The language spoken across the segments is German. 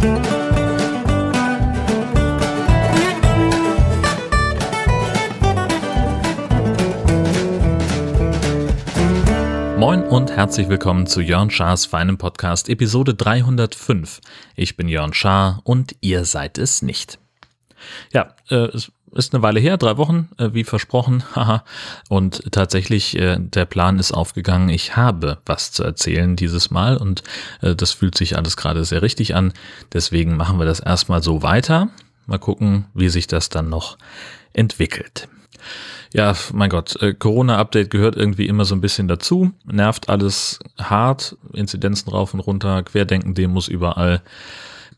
Moin und herzlich willkommen zu Jörn Schars feinem Podcast Episode 305. Ich bin Jörn Schaar und ihr seid es nicht. Ja, äh, es ist eine Weile her, drei Wochen, äh, wie versprochen, haha. Und tatsächlich, äh, der Plan ist aufgegangen. Ich habe was zu erzählen dieses Mal und äh, das fühlt sich alles gerade sehr richtig an. Deswegen machen wir das erstmal so weiter. Mal gucken, wie sich das dann noch entwickelt. Ja, mein Gott, äh, Corona-Update gehört irgendwie immer so ein bisschen dazu. Nervt alles hart, Inzidenzen rauf und runter, Querdenken-Demos überall.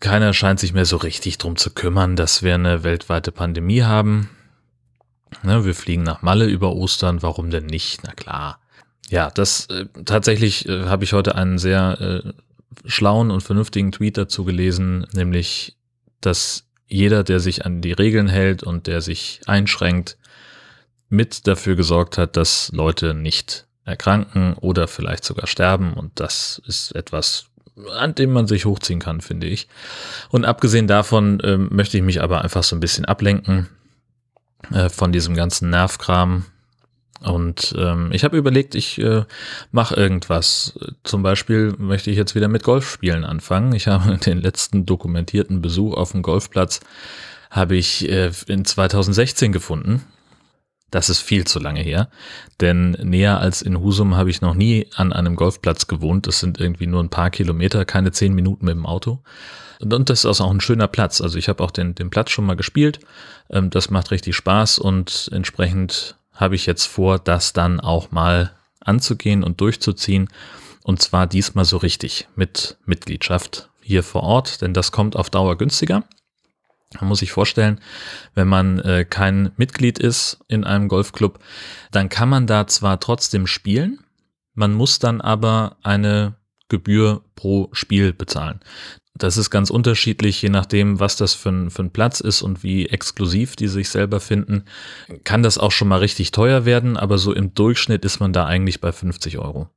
Keiner scheint sich mehr so richtig drum zu kümmern, dass wir eine weltweite Pandemie haben. Ne, wir fliegen nach Malle über Ostern, warum denn nicht? Na klar. Ja, das äh, tatsächlich äh, habe ich heute einen sehr äh, schlauen und vernünftigen Tweet dazu gelesen, nämlich, dass jeder, der sich an die Regeln hält und der sich einschränkt, mit dafür gesorgt hat, dass Leute nicht erkranken oder vielleicht sogar sterben. Und das ist etwas, an dem man sich hochziehen kann, finde ich. Und abgesehen davon äh, möchte ich mich aber einfach so ein bisschen ablenken äh, von diesem ganzen Nervkram. Und ähm, ich habe überlegt, ich äh, mache irgendwas. Zum Beispiel möchte ich jetzt wieder mit Golfspielen anfangen. Ich habe den letzten dokumentierten Besuch auf dem Golfplatz habe ich äh, in 2016 gefunden. Das ist viel zu lange her, denn näher als in Husum habe ich noch nie an einem Golfplatz gewohnt. Das sind irgendwie nur ein paar Kilometer, keine zehn Minuten mit dem Auto. Und das ist auch ein schöner Platz. Also ich habe auch den, den Platz schon mal gespielt. Ähm, das macht richtig Spaß und entsprechend habe ich jetzt vor, das dann auch mal anzugehen und durchzuziehen. Und zwar diesmal so richtig mit Mitgliedschaft hier vor Ort, denn das kommt auf Dauer günstiger. Man muss sich vorstellen, wenn man äh, kein Mitglied ist in einem Golfclub, dann kann man da zwar trotzdem spielen, man muss dann aber eine Gebühr pro Spiel bezahlen. Das ist ganz unterschiedlich, je nachdem, was das für ein, für ein Platz ist und wie exklusiv die sich selber finden. Kann das auch schon mal richtig teuer werden, aber so im Durchschnitt ist man da eigentlich bei 50 Euro.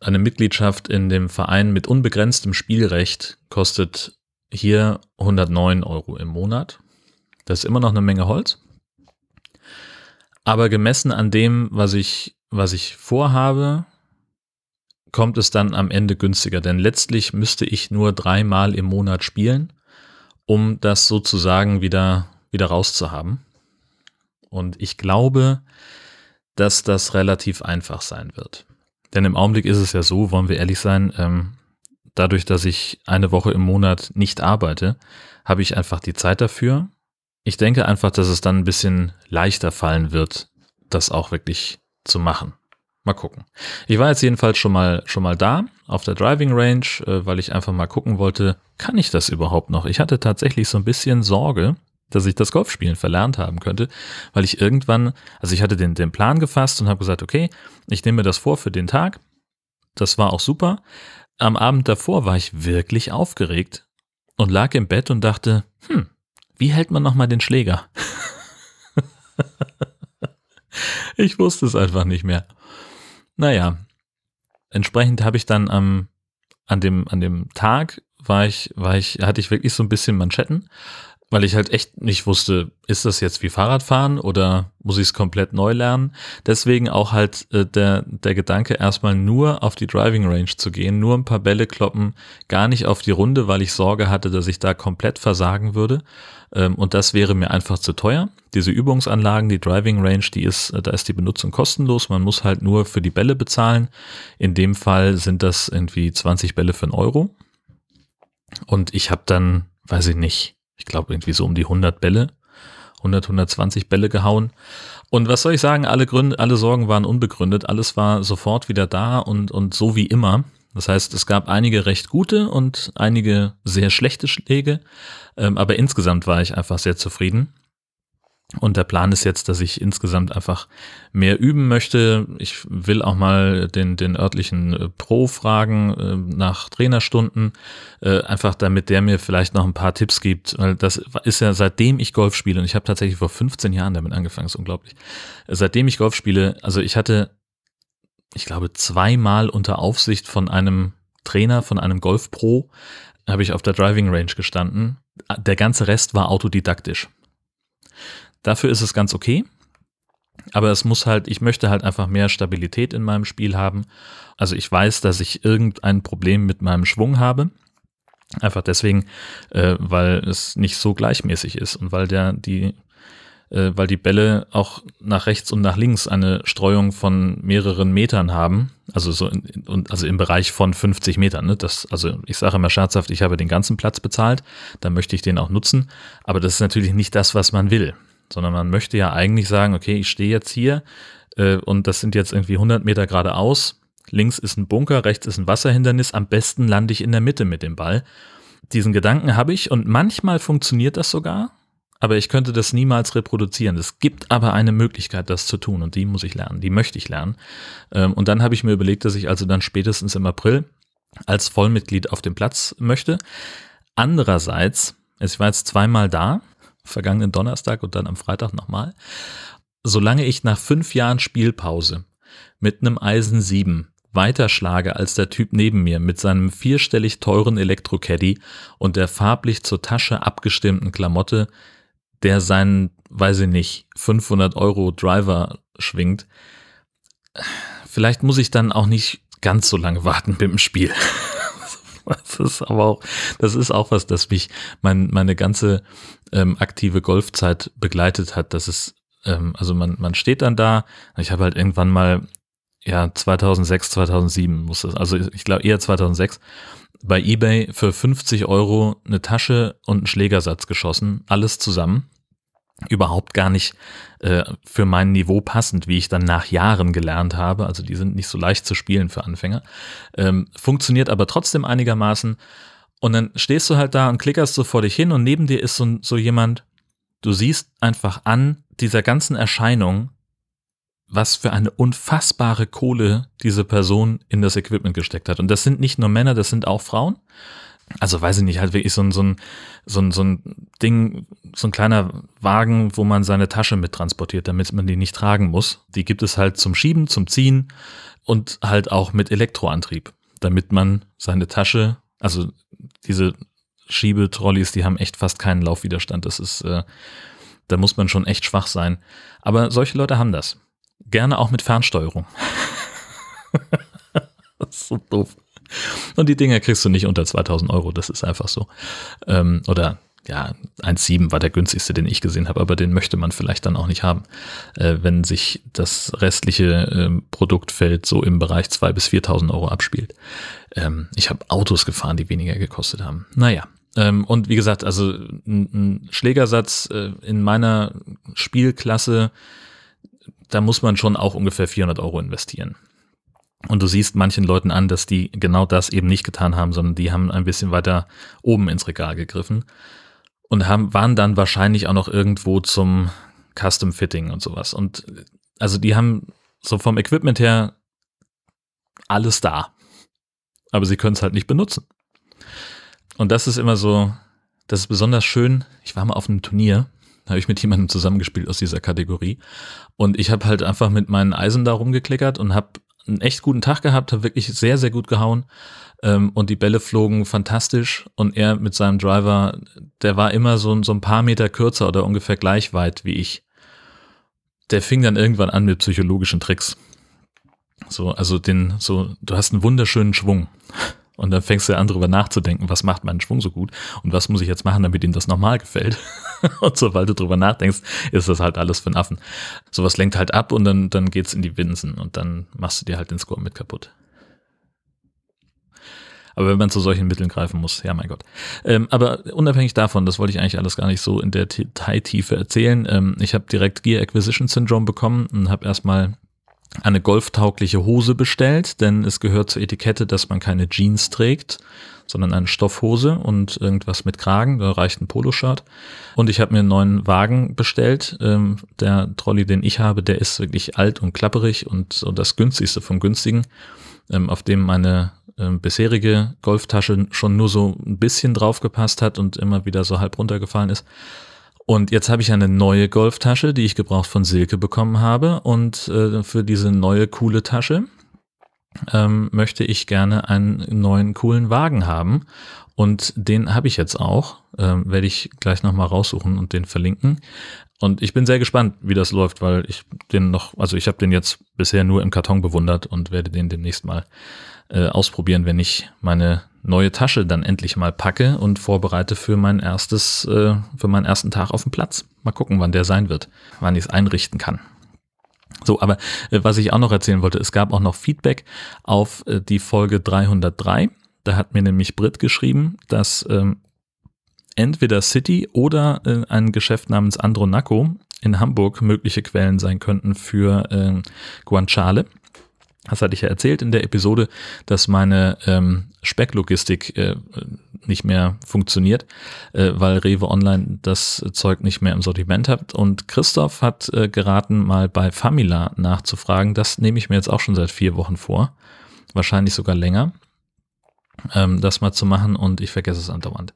Eine Mitgliedschaft in dem Verein mit unbegrenztem Spielrecht kostet hier 109 Euro im Monat. Das ist immer noch eine Menge Holz. Aber gemessen an dem, was ich, was ich vorhabe, kommt es dann am Ende günstiger. Denn letztlich müsste ich nur dreimal im Monat spielen, um das sozusagen wieder, wieder rauszuhaben. Und ich glaube, dass das relativ einfach sein wird. Denn im Augenblick ist es ja so, wollen wir ehrlich sein, ähm, dadurch, dass ich eine Woche im Monat nicht arbeite, habe ich einfach die Zeit dafür. Ich denke einfach, dass es dann ein bisschen leichter fallen wird, das auch wirklich zu machen. Mal gucken. Ich war jetzt jedenfalls schon mal schon mal da auf der Driving Range, äh, weil ich einfach mal gucken wollte, kann ich das überhaupt noch? Ich hatte tatsächlich so ein bisschen Sorge, dass ich das Golfspielen verlernt haben könnte, weil ich irgendwann, also ich hatte den, den Plan gefasst und habe gesagt, okay, ich nehme das vor für den Tag. Das war auch super am Abend davor war ich wirklich aufgeregt und lag im Bett und dachte, hm, wie hält man nochmal den Schläger? ich wusste es einfach nicht mehr. Naja, entsprechend habe ich dann am, an dem, an dem Tag war ich, war ich, hatte ich wirklich so ein bisschen Manschetten weil ich halt echt nicht wusste, ist das jetzt wie Fahrradfahren oder muss ich es komplett neu lernen? Deswegen auch halt äh, der, der Gedanke, erstmal nur auf die Driving Range zu gehen, nur ein paar Bälle kloppen, gar nicht auf die Runde, weil ich Sorge hatte, dass ich da komplett versagen würde. Ähm, und das wäre mir einfach zu teuer. Diese Übungsanlagen, die Driving Range, die ist, äh, da ist die Benutzung kostenlos. Man muss halt nur für die Bälle bezahlen. In dem Fall sind das irgendwie 20 Bälle für einen Euro. Und ich habe dann, weiß ich nicht, ich glaube irgendwie so um die 100 Bälle, 100, 120 Bälle gehauen. Und was soll ich sagen, alle Gründe, alle Sorgen waren unbegründet, alles war sofort wieder da und, und so wie immer. Das heißt, es gab einige recht gute und einige sehr schlechte Schläge, ähm, aber insgesamt war ich einfach sehr zufrieden. Und der Plan ist jetzt, dass ich insgesamt einfach mehr üben möchte. Ich will auch mal den, den örtlichen äh, Pro fragen äh, nach Trainerstunden, äh, einfach damit der mir vielleicht noch ein paar Tipps gibt. Weil das ist ja seitdem ich Golf spiele, und ich habe tatsächlich vor 15 Jahren damit angefangen, ist unglaublich. Seitdem ich Golf spiele, also ich hatte, ich glaube, zweimal unter Aufsicht von einem Trainer, von einem Golf-Pro, habe ich auf der Driving Range gestanden. Der ganze Rest war autodidaktisch. Dafür ist es ganz okay. Aber es muss halt, ich möchte halt einfach mehr Stabilität in meinem Spiel haben. Also ich weiß, dass ich irgendein Problem mit meinem Schwung habe. Einfach deswegen, äh, weil es nicht so gleichmäßig ist und weil der die äh, weil die Bälle auch nach rechts und nach links eine Streuung von mehreren Metern haben, also so in, also im Bereich von 50 Metern. Ne? Das, also ich sage immer scherzhaft, ich habe den ganzen Platz bezahlt, dann möchte ich den auch nutzen, aber das ist natürlich nicht das, was man will, sondern man möchte ja eigentlich sagen, okay, ich stehe jetzt hier äh, und das sind jetzt irgendwie 100 Meter geradeaus, links ist ein Bunker, rechts ist ein Wasserhindernis, am besten lande ich in der Mitte mit dem Ball. Diesen Gedanken habe ich und manchmal funktioniert das sogar, aber ich könnte das niemals reproduzieren. Es gibt aber eine Möglichkeit, das zu tun und die muss ich lernen, die möchte ich lernen. Ähm, und dann habe ich mir überlegt, dass ich also dann spätestens im April als Vollmitglied auf dem Platz möchte. Andererseits, ich war jetzt zweimal da, vergangenen Donnerstag und dann am Freitag nochmal. Solange ich nach fünf Jahren Spielpause mit einem Eisen 7 weiter schlage als der Typ neben mir mit seinem vierstellig teuren Elektro-Caddy und der farblich zur Tasche abgestimmten Klamotte, der seinen, weiß ich nicht, 500 Euro Driver schwingt, vielleicht muss ich dann auch nicht ganz so lange warten mit dem Spiel. Das ist aber auch, das ist auch was, das mich mein, meine ganze ähm, aktive Golfzeit begleitet hat. Das ist, ähm, also man, man steht dann da. Ich habe halt irgendwann mal, ja, 2006, 2007 muss das, also ich glaube eher 2006 bei eBay für 50 Euro eine Tasche und einen Schlägersatz geschossen, alles zusammen überhaupt gar nicht äh, für mein Niveau passend, wie ich dann nach Jahren gelernt habe. Also die sind nicht so leicht zu spielen für Anfänger. Ähm, funktioniert aber trotzdem einigermaßen. Und dann stehst du halt da und klickerst so vor dich hin und neben dir ist so, so jemand, du siehst einfach an dieser ganzen Erscheinung, was für eine unfassbare Kohle diese Person in das Equipment gesteckt hat. Und das sind nicht nur Männer, das sind auch Frauen also weiß ich nicht, halt wirklich so ein, so ein, so ein, so ein Ding, so ein kleiner Wagen, wo man seine Tasche mit transportiert, damit man die nicht tragen muss. Die gibt es halt zum Schieben, zum Ziehen und halt auch mit Elektroantrieb, damit man seine Tasche, also diese Schiebetrolleys, die haben echt fast keinen Laufwiderstand. Das ist, äh, da muss man schon echt schwach sein. Aber solche Leute haben das. Gerne auch mit Fernsteuerung. das ist so doof. Und die Dinger kriegst du nicht unter 2000 Euro, das ist einfach so. Ähm, oder ja, 1,7 war der günstigste, den ich gesehen habe, aber den möchte man vielleicht dann auch nicht haben, äh, wenn sich das restliche äh, Produktfeld so im Bereich 2.000 bis 4.000 Euro abspielt. Ähm, ich habe Autos gefahren, die weniger gekostet haben. Naja, ähm, und wie gesagt, also ein, Schlägersatz äh, in meiner Spielklasse, da muss man schon auch ungefähr 400 Euro investieren. Und du siehst manchen Leuten an, dass die genau das eben nicht getan haben, sondern die haben ein bisschen weiter oben ins Regal gegriffen und haben, waren dann wahrscheinlich auch noch irgendwo zum Custom Fitting und sowas. Und also die haben so vom Equipment her alles da. Aber sie können es halt nicht benutzen. Und das ist immer so, das ist besonders schön. Ich war mal auf einem Turnier, da habe ich mit jemandem zusammengespielt aus dieser Kategorie. Und ich habe halt einfach mit meinen Eisen da rumgeklickert und habe einen echt guten Tag gehabt, hat wirklich sehr, sehr gut gehauen. Ähm, und die Bälle flogen fantastisch. Und er mit seinem Driver, der war immer so, so ein paar Meter kürzer oder ungefähr gleich weit wie ich. Der fing dann irgendwann an mit psychologischen Tricks. So, also den, so, du hast einen wunderschönen Schwung. Und dann fängst du an, darüber nachzudenken, was macht meinen Schwung so gut und was muss ich jetzt machen, damit ihm das nochmal gefällt. und sobald du drüber nachdenkst, ist das halt alles für einen Affen. Sowas lenkt halt ab und dann, dann geht's in die Winsen und dann machst du dir halt den Score mit kaputt. Aber wenn man zu solchen Mitteln greifen muss, ja mein Gott. Ähm, aber unabhängig davon, das wollte ich eigentlich alles gar nicht so in der Detailtiefe erzählen. Ähm, ich habe direkt Gear Acquisition Syndrome bekommen und habe erstmal eine golftaugliche Hose bestellt, denn es gehört zur Etikette, dass man keine Jeans trägt, sondern eine Stoffhose und irgendwas mit Kragen, da reicht ein Poloshirt. Und ich habe mir einen neuen Wagen bestellt. Ähm, der Trolley, den ich habe, der ist wirklich alt und klapperig und so das günstigste vom günstigen, ähm, auf dem meine ähm, bisherige Golftasche schon nur so ein bisschen draufgepasst hat und immer wieder so halb runtergefallen ist. Und jetzt habe ich eine neue Golftasche, die ich gebraucht von Silke bekommen habe. Und äh, für diese neue coole Tasche ähm, möchte ich gerne einen neuen coolen Wagen haben. Und den habe ich jetzt auch. Ähm, Werde ich gleich nochmal raussuchen und den verlinken. Und ich bin sehr gespannt, wie das läuft, weil ich den noch, also ich habe den jetzt bisher nur im Karton bewundert und werde den demnächst mal äh, ausprobieren, wenn ich meine neue Tasche dann endlich mal packe und vorbereite für mein erstes, äh, für meinen ersten Tag auf dem Platz. Mal gucken, wann der sein wird, wann ich es einrichten kann. So, aber äh, was ich auch noch erzählen wollte, es gab auch noch Feedback auf äh, die Folge 303. Da hat mir nämlich Brit geschrieben, dass ähm, entweder City oder äh, ein Geschäft namens Andronaco in Hamburg mögliche Quellen sein könnten für äh, Guanciale. Das hatte ich ja erzählt in der Episode, dass meine ähm, Specklogistik äh, nicht mehr funktioniert, äh, weil Rewe Online das Zeug nicht mehr im Sortiment hat. Und Christoph hat äh, geraten, mal bei Famila nachzufragen. Das nehme ich mir jetzt auch schon seit vier Wochen vor. Wahrscheinlich sogar länger, ähm, das mal zu machen und ich vergesse es andauernd.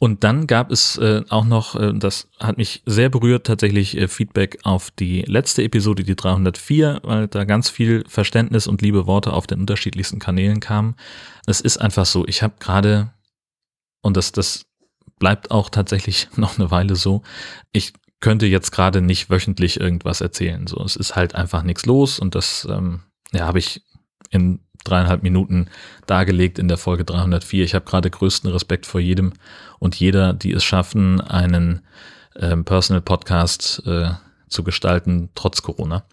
Und dann gab es äh, auch noch, äh, das hat mich sehr berührt, tatsächlich äh, Feedback auf die letzte Episode, die 304, weil da ganz viel Verständnis und liebe Worte auf den unterschiedlichsten Kanälen kamen. Es ist einfach so, ich habe gerade, und das, das bleibt auch tatsächlich noch eine Weile so, ich könnte jetzt gerade nicht wöchentlich irgendwas erzählen. So, es ist halt einfach nichts los und das ähm, ja, habe ich in dreieinhalb Minuten dargelegt in der Folge 304. Ich habe gerade größten Respekt vor jedem und jeder, die es schaffen, einen ähm, Personal Podcast äh, zu gestalten, trotz Corona.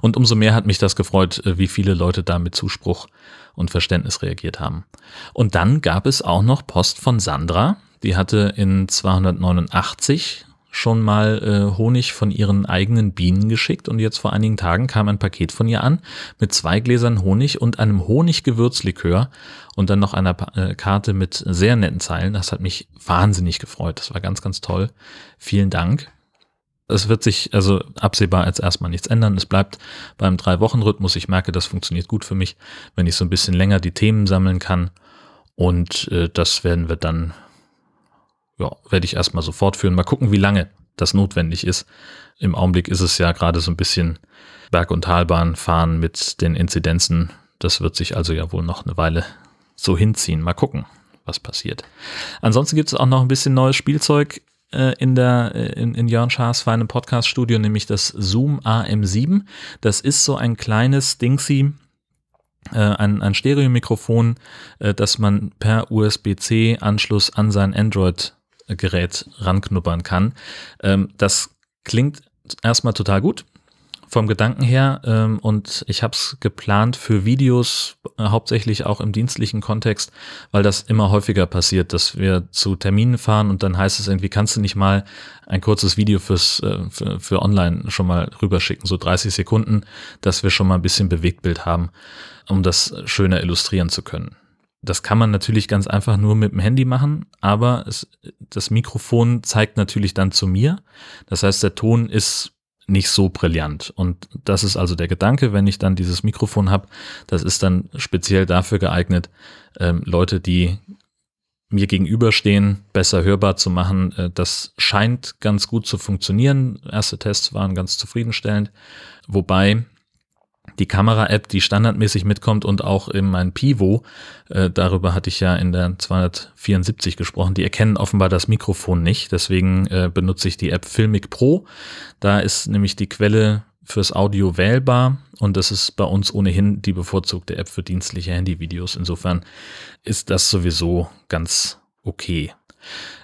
Und umso mehr hat mich das gefreut, äh, wie viele Leute da mit Zuspruch und Verständnis reagiert haben. Und dann gab es auch noch Post von Sandra. Die hatte in 289 schon mal äh, Honig von ihren eigenen Bienen geschickt und jetzt vor einigen Tagen kam ein Paket von ihr an mit zwei Gläsern Honig und einem Honiggewürzlikör und dann noch einer äh, Karte mit sehr netten Zeilen. Das hat mich wahnsinnig gefreut. Das war ganz, ganz toll. Vielen Dank. Es wird sich also absehbar als erstmal nichts ändern. Es bleibt beim Drei-Wochen-Rhythmus. Ich merke, das funktioniert gut für mich, wenn ich so ein bisschen länger die Themen sammeln kann. Und äh, das werden wir dann ja, werde ich erstmal so fortführen. Mal gucken, wie lange das notwendig ist. Im Augenblick ist es ja gerade so ein bisschen Berg- und Talbahn fahren mit den Inzidenzen. Das wird sich also ja wohl noch eine Weile so hinziehen. Mal gucken, was passiert. Ansonsten gibt es auch noch ein bisschen neues Spielzeug äh, in der äh, in, in Jörn Schaas feinem Podcast-Studio, nämlich das Zoom AM7. Das ist so ein kleines Dingsy, äh, ein, ein Stereomikrofon, äh, das man per USB-C-Anschluss an sein Android Gerät ranknuppern kann. Ähm, das klingt erstmal total gut vom Gedanken her ähm, und ich habe es geplant für Videos, äh, hauptsächlich auch im dienstlichen Kontext, weil das immer häufiger passiert, dass wir zu Terminen fahren und dann heißt es irgendwie, kannst du nicht mal ein kurzes Video fürs äh, für, für online schon mal rüberschicken, so 30 Sekunden, dass wir schon mal ein bisschen Bewegtbild haben, um das schöner illustrieren zu können. Das kann man natürlich ganz einfach nur mit dem Handy machen, aber es, das Mikrofon zeigt natürlich dann zu mir. Das heißt, der Ton ist nicht so brillant. Und das ist also der Gedanke, wenn ich dann dieses Mikrofon habe, das ist dann speziell dafür geeignet, ähm, Leute, die mir gegenüberstehen, besser hörbar zu machen. Äh, das scheint ganz gut zu funktionieren. Erste Tests waren ganz zufriedenstellend. Wobei die Kamera-App, die standardmäßig mitkommt und auch in mein Pivo, äh, darüber hatte ich ja in der 274 gesprochen, die erkennen offenbar das Mikrofon nicht. Deswegen äh, benutze ich die App Filmic Pro. Da ist nämlich die Quelle fürs Audio wählbar und das ist bei uns ohnehin die bevorzugte App für dienstliche Handyvideos. Insofern ist das sowieso ganz okay.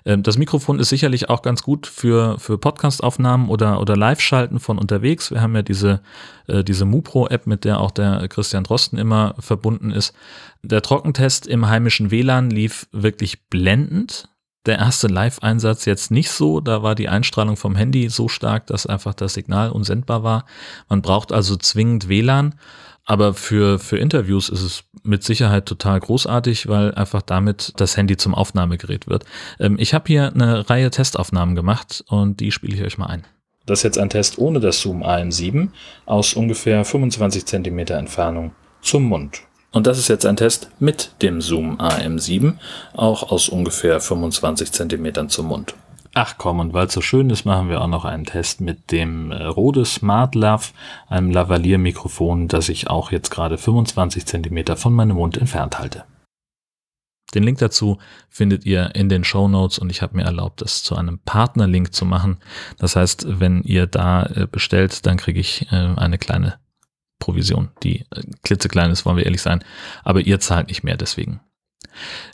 Ähm, das Mikrofon ist sicherlich auch ganz gut für, für Podcast-Aufnahmen oder, oder Live-Schalten von unterwegs. Wir haben ja diese, äh, diese MuPro-App, mit der auch der Christian Drosten immer verbunden ist. Der Trockentest im heimischen WLAN lief wirklich blendend. Der erste Live-Einsatz jetzt nicht so. Da war die Einstrahlung vom Handy so stark, dass einfach das Signal unsendbar war. Man braucht also zwingend WLAN. Aber für, für Interviews ist es mit Sicherheit total großartig, weil einfach damit das Handy zum Aufnahmegerät wird. Ähm, ich habe hier eine Reihe Testaufnahmen gemacht und die spiele ich euch mal ein. Das ist jetzt ein Test ohne das Zoom AM7 aus ungefähr 25 cm Entfernung zum Mund. Und das ist jetzt ein Test mit dem Zoom AM7, auch aus ungefähr 25 cm zum Mund. Ach komm, und weil es so schön ist, machen wir auch noch einen Test mit dem äh, Rode Smart einem Lavalier-Mikrofon, das ich auch jetzt gerade 25 Zentimeter von meinem Mund entfernt halte. Den Link dazu findet ihr in den Show Notes und ich habe mir erlaubt, das zu einem Partnerlink zu machen. Das heißt, wenn ihr da äh, bestellt, dann kriege ich äh, eine kleine Provision, die klitzeklein ist, wollen wir ehrlich sein, aber ihr zahlt nicht mehr deswegen.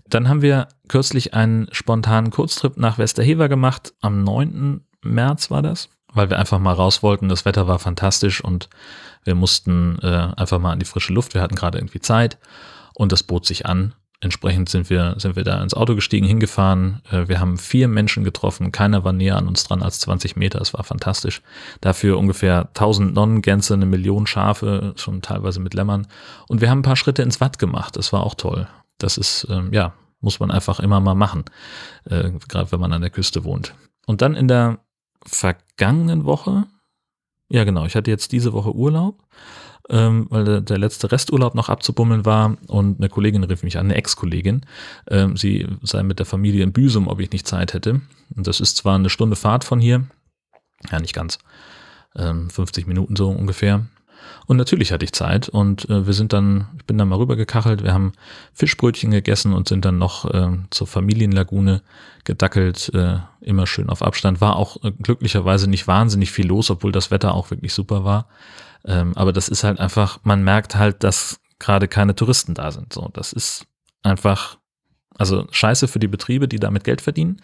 Dann haben wir kürzlich einen spontanen Kurztrip nach Westerhever gemacht. Am 9. März war das, weil wir einfach mal raus wollten. Das Wetter war fantastisch und wir mussten äh, einfach mal an die frische Luft. Wir hatten gerade irgendwie Zeit und das bot sich an. Entsprechend sind wir, sind wir da ins Auto gestiegen, hingefahren. Äh, wir haben vier Menschen getroffen. Keiner war näher an uns dran als 20 Meter. Es war fantastisch. Dafür ungefähr 1000 Nonnengänse, eine Million Schafe, schon teilweise mit Lämmern. Und wir haben ein paar Schritte ins Watt gemacht. Das war auch toll. Das ist, ähm, ja, muss man einfach immer mal machen. Äh, Gerade wenn man an der Küste wohnt. Und dann in der vergangenen Woche, ja genau, ich hatte jetzt diese Woche Urlaub ähm, weil der, letzte Resturlaub noch abzubummeln war und eine Kollegin rief mich an, eine Ex-Kollegin, ähm, sie sei mit der Familie in Büsum, ob ich nicht Zeit hätte. Und das ist zwar eine Stunde Fahrt von hier, ja nicht ganz, ähm, 50 Minuten so ungefähr. Und natürlich hatte ich Zeit und äh, wir sind dann, ich bin dann mal rübergekachelt, wir haben Fischbrötchen gegessen und sind dann noch äh, zur Familienlagune gedackelt, äh, immer schön auf Abstand. War auch äh, glücklicherweise nicht wahnsinnig viel los, obwohl das Wetter auch wirklich super war. Ähm, aber das ist halt einfach, man merkt halt, dass gerade keine Touristen da sind. So, das ist einfach, also scheiße für die Betriebe, die damit Geld verdienen,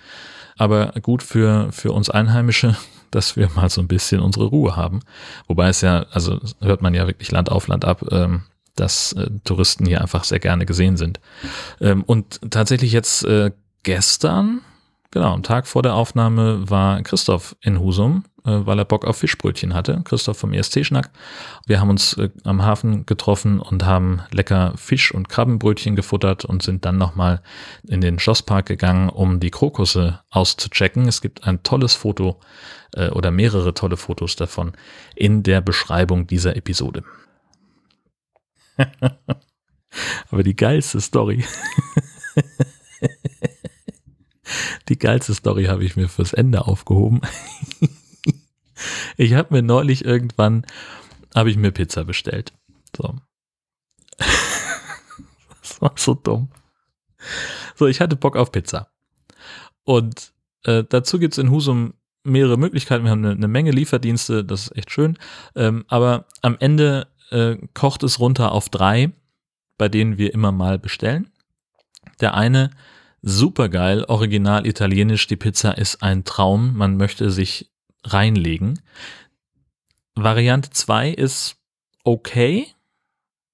aber gut für, für uns Einheimische, dass wir mal so ein bisschen unsere Ruhe haben. Wobei es ja, also hört man ja wirklich Land auf Land ab, ähm, dass äh, Touristen hier einfach sehr gerne gesehen sind. Ähm, und tatsächlich jetzt äh, gestern, genau, am Tag vor der Aufnahme war Christoph in Husum weil er Bock auf Fischbrötchen hatte. Christoph vom EST-Schnack. Wir haben uns äh, am Hafen getroffen und haben lecker Fisch- und Krabbenbrötchen gefuttert und sind dann nochmal in den Schlosspark gegangen, um die Krokusse auszuchecken. Es gibt ein tolles Foto äh, oder mehrere tolle Fotos davon in der Beschreibung dieser Episode. Aber die geilste Story. die geilste Story habe ich mir fürs Ende aufgehoben. Ich habe mir neulich irgendwann, habe ich mir Pizza bestellt. So. das war so dumm. So, ich hatte Bock auf Pizza. Und äh, dazu gibt's in Husum mehrere Möglichkeiten. Wir haben eine, eine Menge Lieferdienste, das ist echt schön. Ähm, aber am Ende äh, kocht es runter auf drei, bei denen wir immer mal bestellen. Der eine, super geil, original italienisch, die Pizza ist ein Traum. Man möchte sich reinlegen. Variante 2 ist okay.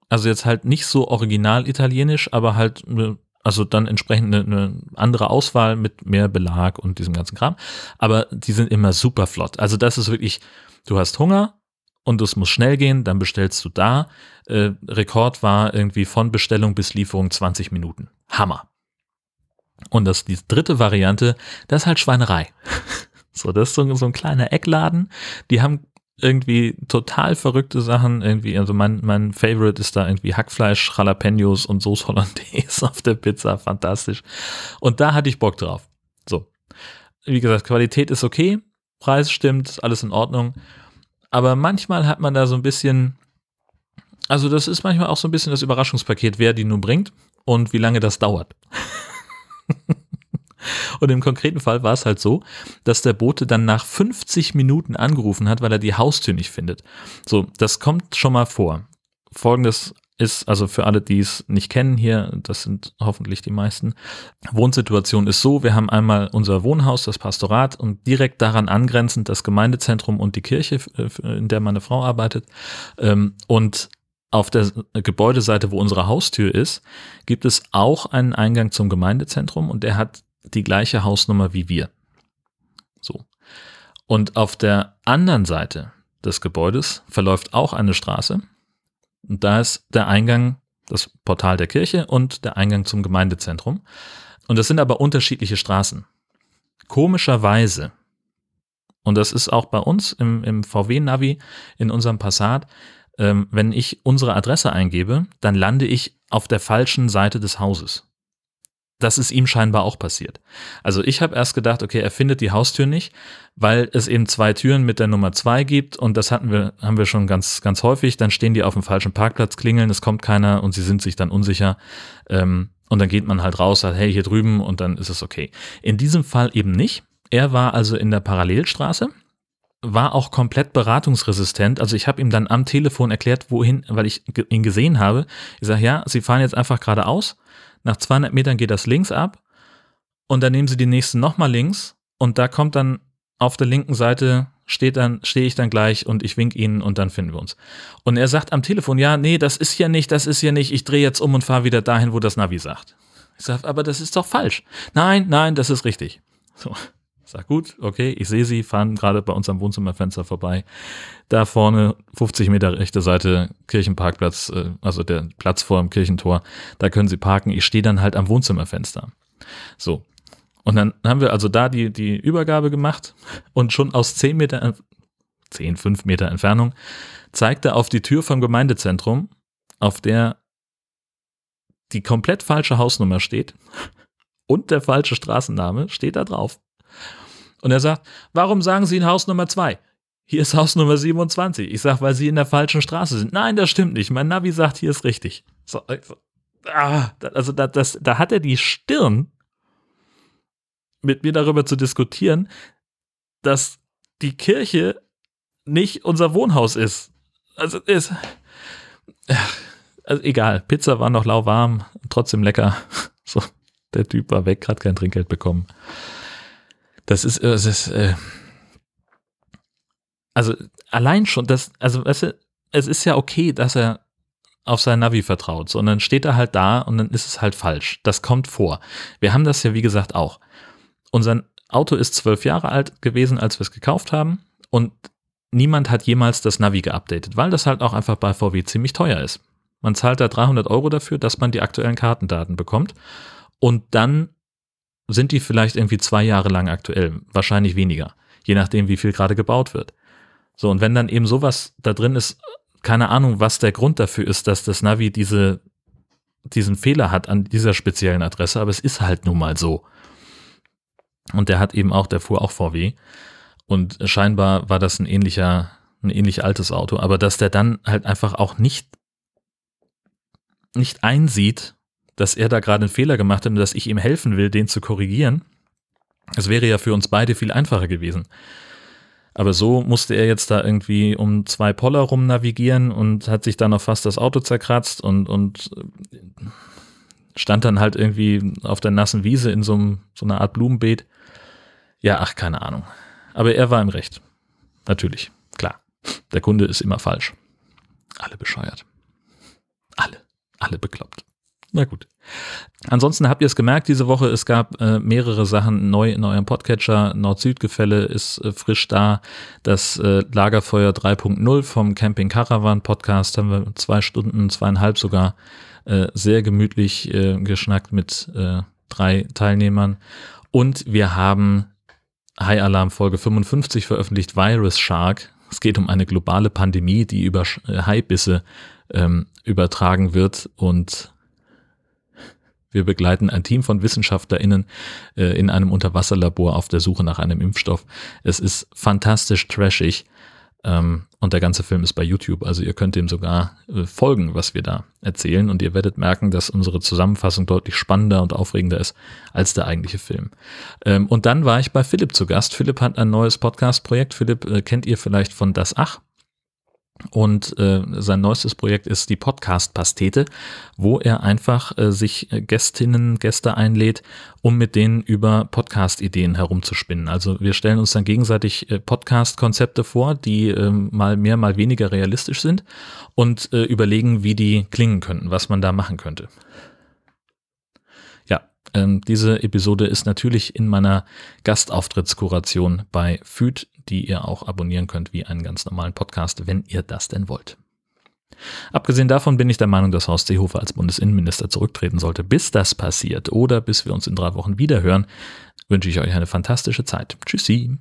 Also jetzt halt nicht so original italienisch, aber halt eine, also dann entsprechend eine, eine andere Auswahl mit mehr Belag und diesem ganzen Kram. Aber die sind immer super flott. Also das ist wirklich, du hast Hunger, und es muss schnell gehen, dann bestellst du da. Äh, Rekord war irgendwie von Bestellung bis Lieferung 20 Minuten. Hammer. Und das die dritte Variante, das ist halt Schweinerei. So, das ist so, so ein kleiner Eckladen. Die haben irgendwie total verrückte Sachen. Irgendwie, also mein, mein Favorite ist da irgendwie Hackfleisch, Jalapenos und Sauce Hollandaise auf der Pizza. Fantastisch. Und da hatte ich Bock drauf. So. Wie gesagt, Qualität ist okay. Preis stimmt, alles in Ordnung. Aber manchmal hat man da so ein bisschen, also das ist manchmal auch so ein bisschen das Überraschungspaket, wer die nun bringt und wie lange das dauert. Und im konkreten Fall war es halt so, dass der Bote dann nach 50 Minuten angerufen hat, weil er die Haustür nicht findet. So, das kommt schon mal vor. Folgendes ist, also für alle, die es nicht kennen hier, das sind hoffentlich die meisten, Wohnsituation ist so, wir haben einmal unser Wohnhaus, das Pastorat und direkt daran angrenzend das Gemeindezentrum und die Kirche, in der meine Frau arbeitet. Ähm, und auf der Gebäudeseite, wo unsere Haustür ist, gibt es auch einen Eingang zum Gemeindezentrum und der hat die gleiche Hausnummer wie wir. So. Und auf der anderen Seite des Gebäudes verläuft auch eine Straße. Und da ist der Eingang, das Portal der Kirche und der Eingang zum Gemeindezentrum. Und das sind aber unterschiedliche Straßen. Komischerweise, und das ist auch bei uns im, im VW-Navi, in unserem Passat, ähm, wenn ich unsere Adresse eingebe, dann lande ich auf der falschen Seite des Hauses. Das ist ihm scheinbar auch passiert. Also ich habe erst gedacht, okay, er findet die Haustür nicht, weil es eben zwei Türen mit der Nummer zwei gibt und das hatten wir, haben wir schon ganz, ganz häufig. Dann stehen die auf dem falschen Parkplatz, klingeln, es kommt keiner und sie sind sich dann unsicher. Ähm, und dann geht man halt raus, sagt, hey, hier drüben und dann ist es okay. In diesem Fall eben nicht. Er war also in der Parallelstraße, war auch komplett beratungsresistent. Also ich habe ihm dann am Telefon erklärt, wohin, weil ich ihn gesehen habe. Ich sage, ja, Sie fahren jetzt einfach geradeaus nach 200 Metern geht das links ab und dann nehmen sie die nächsten nochmal links und da kommt dann auf der linken Seite steht dann, stehe ich dann gleich und ich wink ihnen und dann finden wir uns. Und er sagt am Telefon, ja, nee, das ist hier nicht, das ist hier nicht, ich drehe jetzt um und fahre wieder dahin, wo das Navi sagt. Ich sage, aber das ist doch falsch. Nein, nein, das ist richtig. So. Sag gut, okay, ich sehe sie, fahren gerade bei uns am Wohnzimmerfenster vorbei. Da vorne, 50 Meter rechte Seite, Kirchenparkplatz, äh, also der Platz vor dem Kirchentor, da können sie parken. Ich stehe dann halt am Wohnzimmerfenster. So. Und dann haben wir also da die, die Übergabe gemacht und schon aus 10 Meter, 10, 5 Meter Entfernung zeigte auf die Tür vom Gemeindezentrum, auf der die komplett falsche Hausnummer steht und der falsche Straßenname steht da drauf. Und er sagt, warum sagen Sie in Haus Nummer 2? Hier ist Haus Nummer 27. Ich sage, weil Sie in der falschen Straße sind. Nein, das stimmt nicht. Mein Navi sagt, hier ist richtig. So, also, ah, also da, das, da hat er die Stirn, mit mir darüber zu diskutieren, dass die Kirche nicht unser Wohnhaus ist. Also ist. Also egal, Pizza war noch lauwarm, trotzdem lecker. So, der Typ war weg, hat kein Trinkgeld bekommen. Das ist, das ist äh, also allein schon, das, also weißt du, es ist ja okay, dass er auf sein Navi vertraut, sondern steht er halt da und dann ist es halt falsch. Das kommt vor. Wir haben das ja, wie gesagt, auch. Unser Auto ist zwölf Jahre alt gewesen, als wir es gekauft haben und niemand hat jemals das Navi geupdatet, weil das halt auch einfach bei VW ziemlich teuer ist. Man zahlt da 300 Euro dafür, dass man die aktuellen Kartendaten bekommt und dann sind die vielleicht irgendwie zwei Jahre lang aktuell, wahrscheinlich weniger, je nachdem, wie viel gerade gebaut wird. So, und wenn dann eben sowas da drin ist, keine Ahnung, was der Grund dafür ist, dass das Navi diese, diesen Fehler hat an dieser speziellen Adresse, aber es ist halt nun mal so. Und der hat eben auch, der fuhr auch VW. Und scheinbar war das ein ähnlicher, ein ähnlich altes Auto, aber dass der dann halt einfach auch nicht, nicht einsieht, dass er da gerade einen Fehler gemacht hat und dass ich ihm helfen will, den zu korrigieren. Es wäre ja für uns beide viel einfacher gewesen. Aber so musste er jetzt da irgendwie um zwei Poller rum navigieren und hat sich dann noch fast das Auto zerkratzt und, und stand dann halt irgendwie auf der nassen Wiese in so, einem, so einer Art Blumenbeet. Ja, ach, keine Ahnung. Aber er war im Recht. Natürlich, klar. Der Kunde ist immer falsch. Alle bescheuert. Alle. Alle bekloppt. Na gut. Ansonsten habt ihr es gemerkt diese Woche, es gab äh, mehrere Sachen neu in eurem Podcatcher. Nord-Süd-Gefälle ist äh, frisch da. Das äh, Lagerfeuer 3.0 vom Camping Caravan Podcast haben wir zwei Stunden, zweieinhalb sogar äh, sehr gemütlich äh, geschnackt mit äh, drei Teilnehmern. Und wir haben High Alarm Folge 55 veröffentlicht, Virus Shark. Es geht um eine globale Pandemie, die über Haibisse ähm, übertragen wird und wir begleiten ein Team von WissenschaftlerInnen äh, in einem Unterwasserlabor auf der Suche nach einem Impfstoff. Es ist fantastisch trashig. Ähm, und der ganze Film ist bei YouTube, also ihr könnt dem sogar äh, folgen, was wir da erzählen. Und ihr werdet merken, dass unsere Zusammenfassung deutlich spannender und aufregender ist als der eigentliche Film. Ähm, und dann war ich bei Philipp zu Gast. Philipp hat ein neues Podcast-Projekt. Philipp äh, kennt ihr vielleicht von Das Ach. Und äh, sein neuestes Projekt ist die Podcast-Pastete, wo er einfach äh, sich Gästinnen, Gäste einlädt, um mit denen über Podcast-Ideen herumzuspinnen. Also wir stellen uns dann gegenseitig äh, Podcast-Konzepte vor, die äh, mal mehr, mal weniger realistisch sind und äh, überlegen, wie die klingen könnten, was man da machen könnte. Ähm, diese Episode ist natürlich in meiner Gastauftrittskoration bei FÜD die ihr auch abonnieren könnt wie einen ganz normalen Podcast, wenn ihr das denn wollt. Abgesehen davon bin ich der Meinung, dass Horst Seehofer als Bundesinnenminister zurücktreten sollte. Bis das passiert oder bis wir uns in drei Wochen wieder hören, wünsche ich euch eine fantastische Zeit. Tschüssi.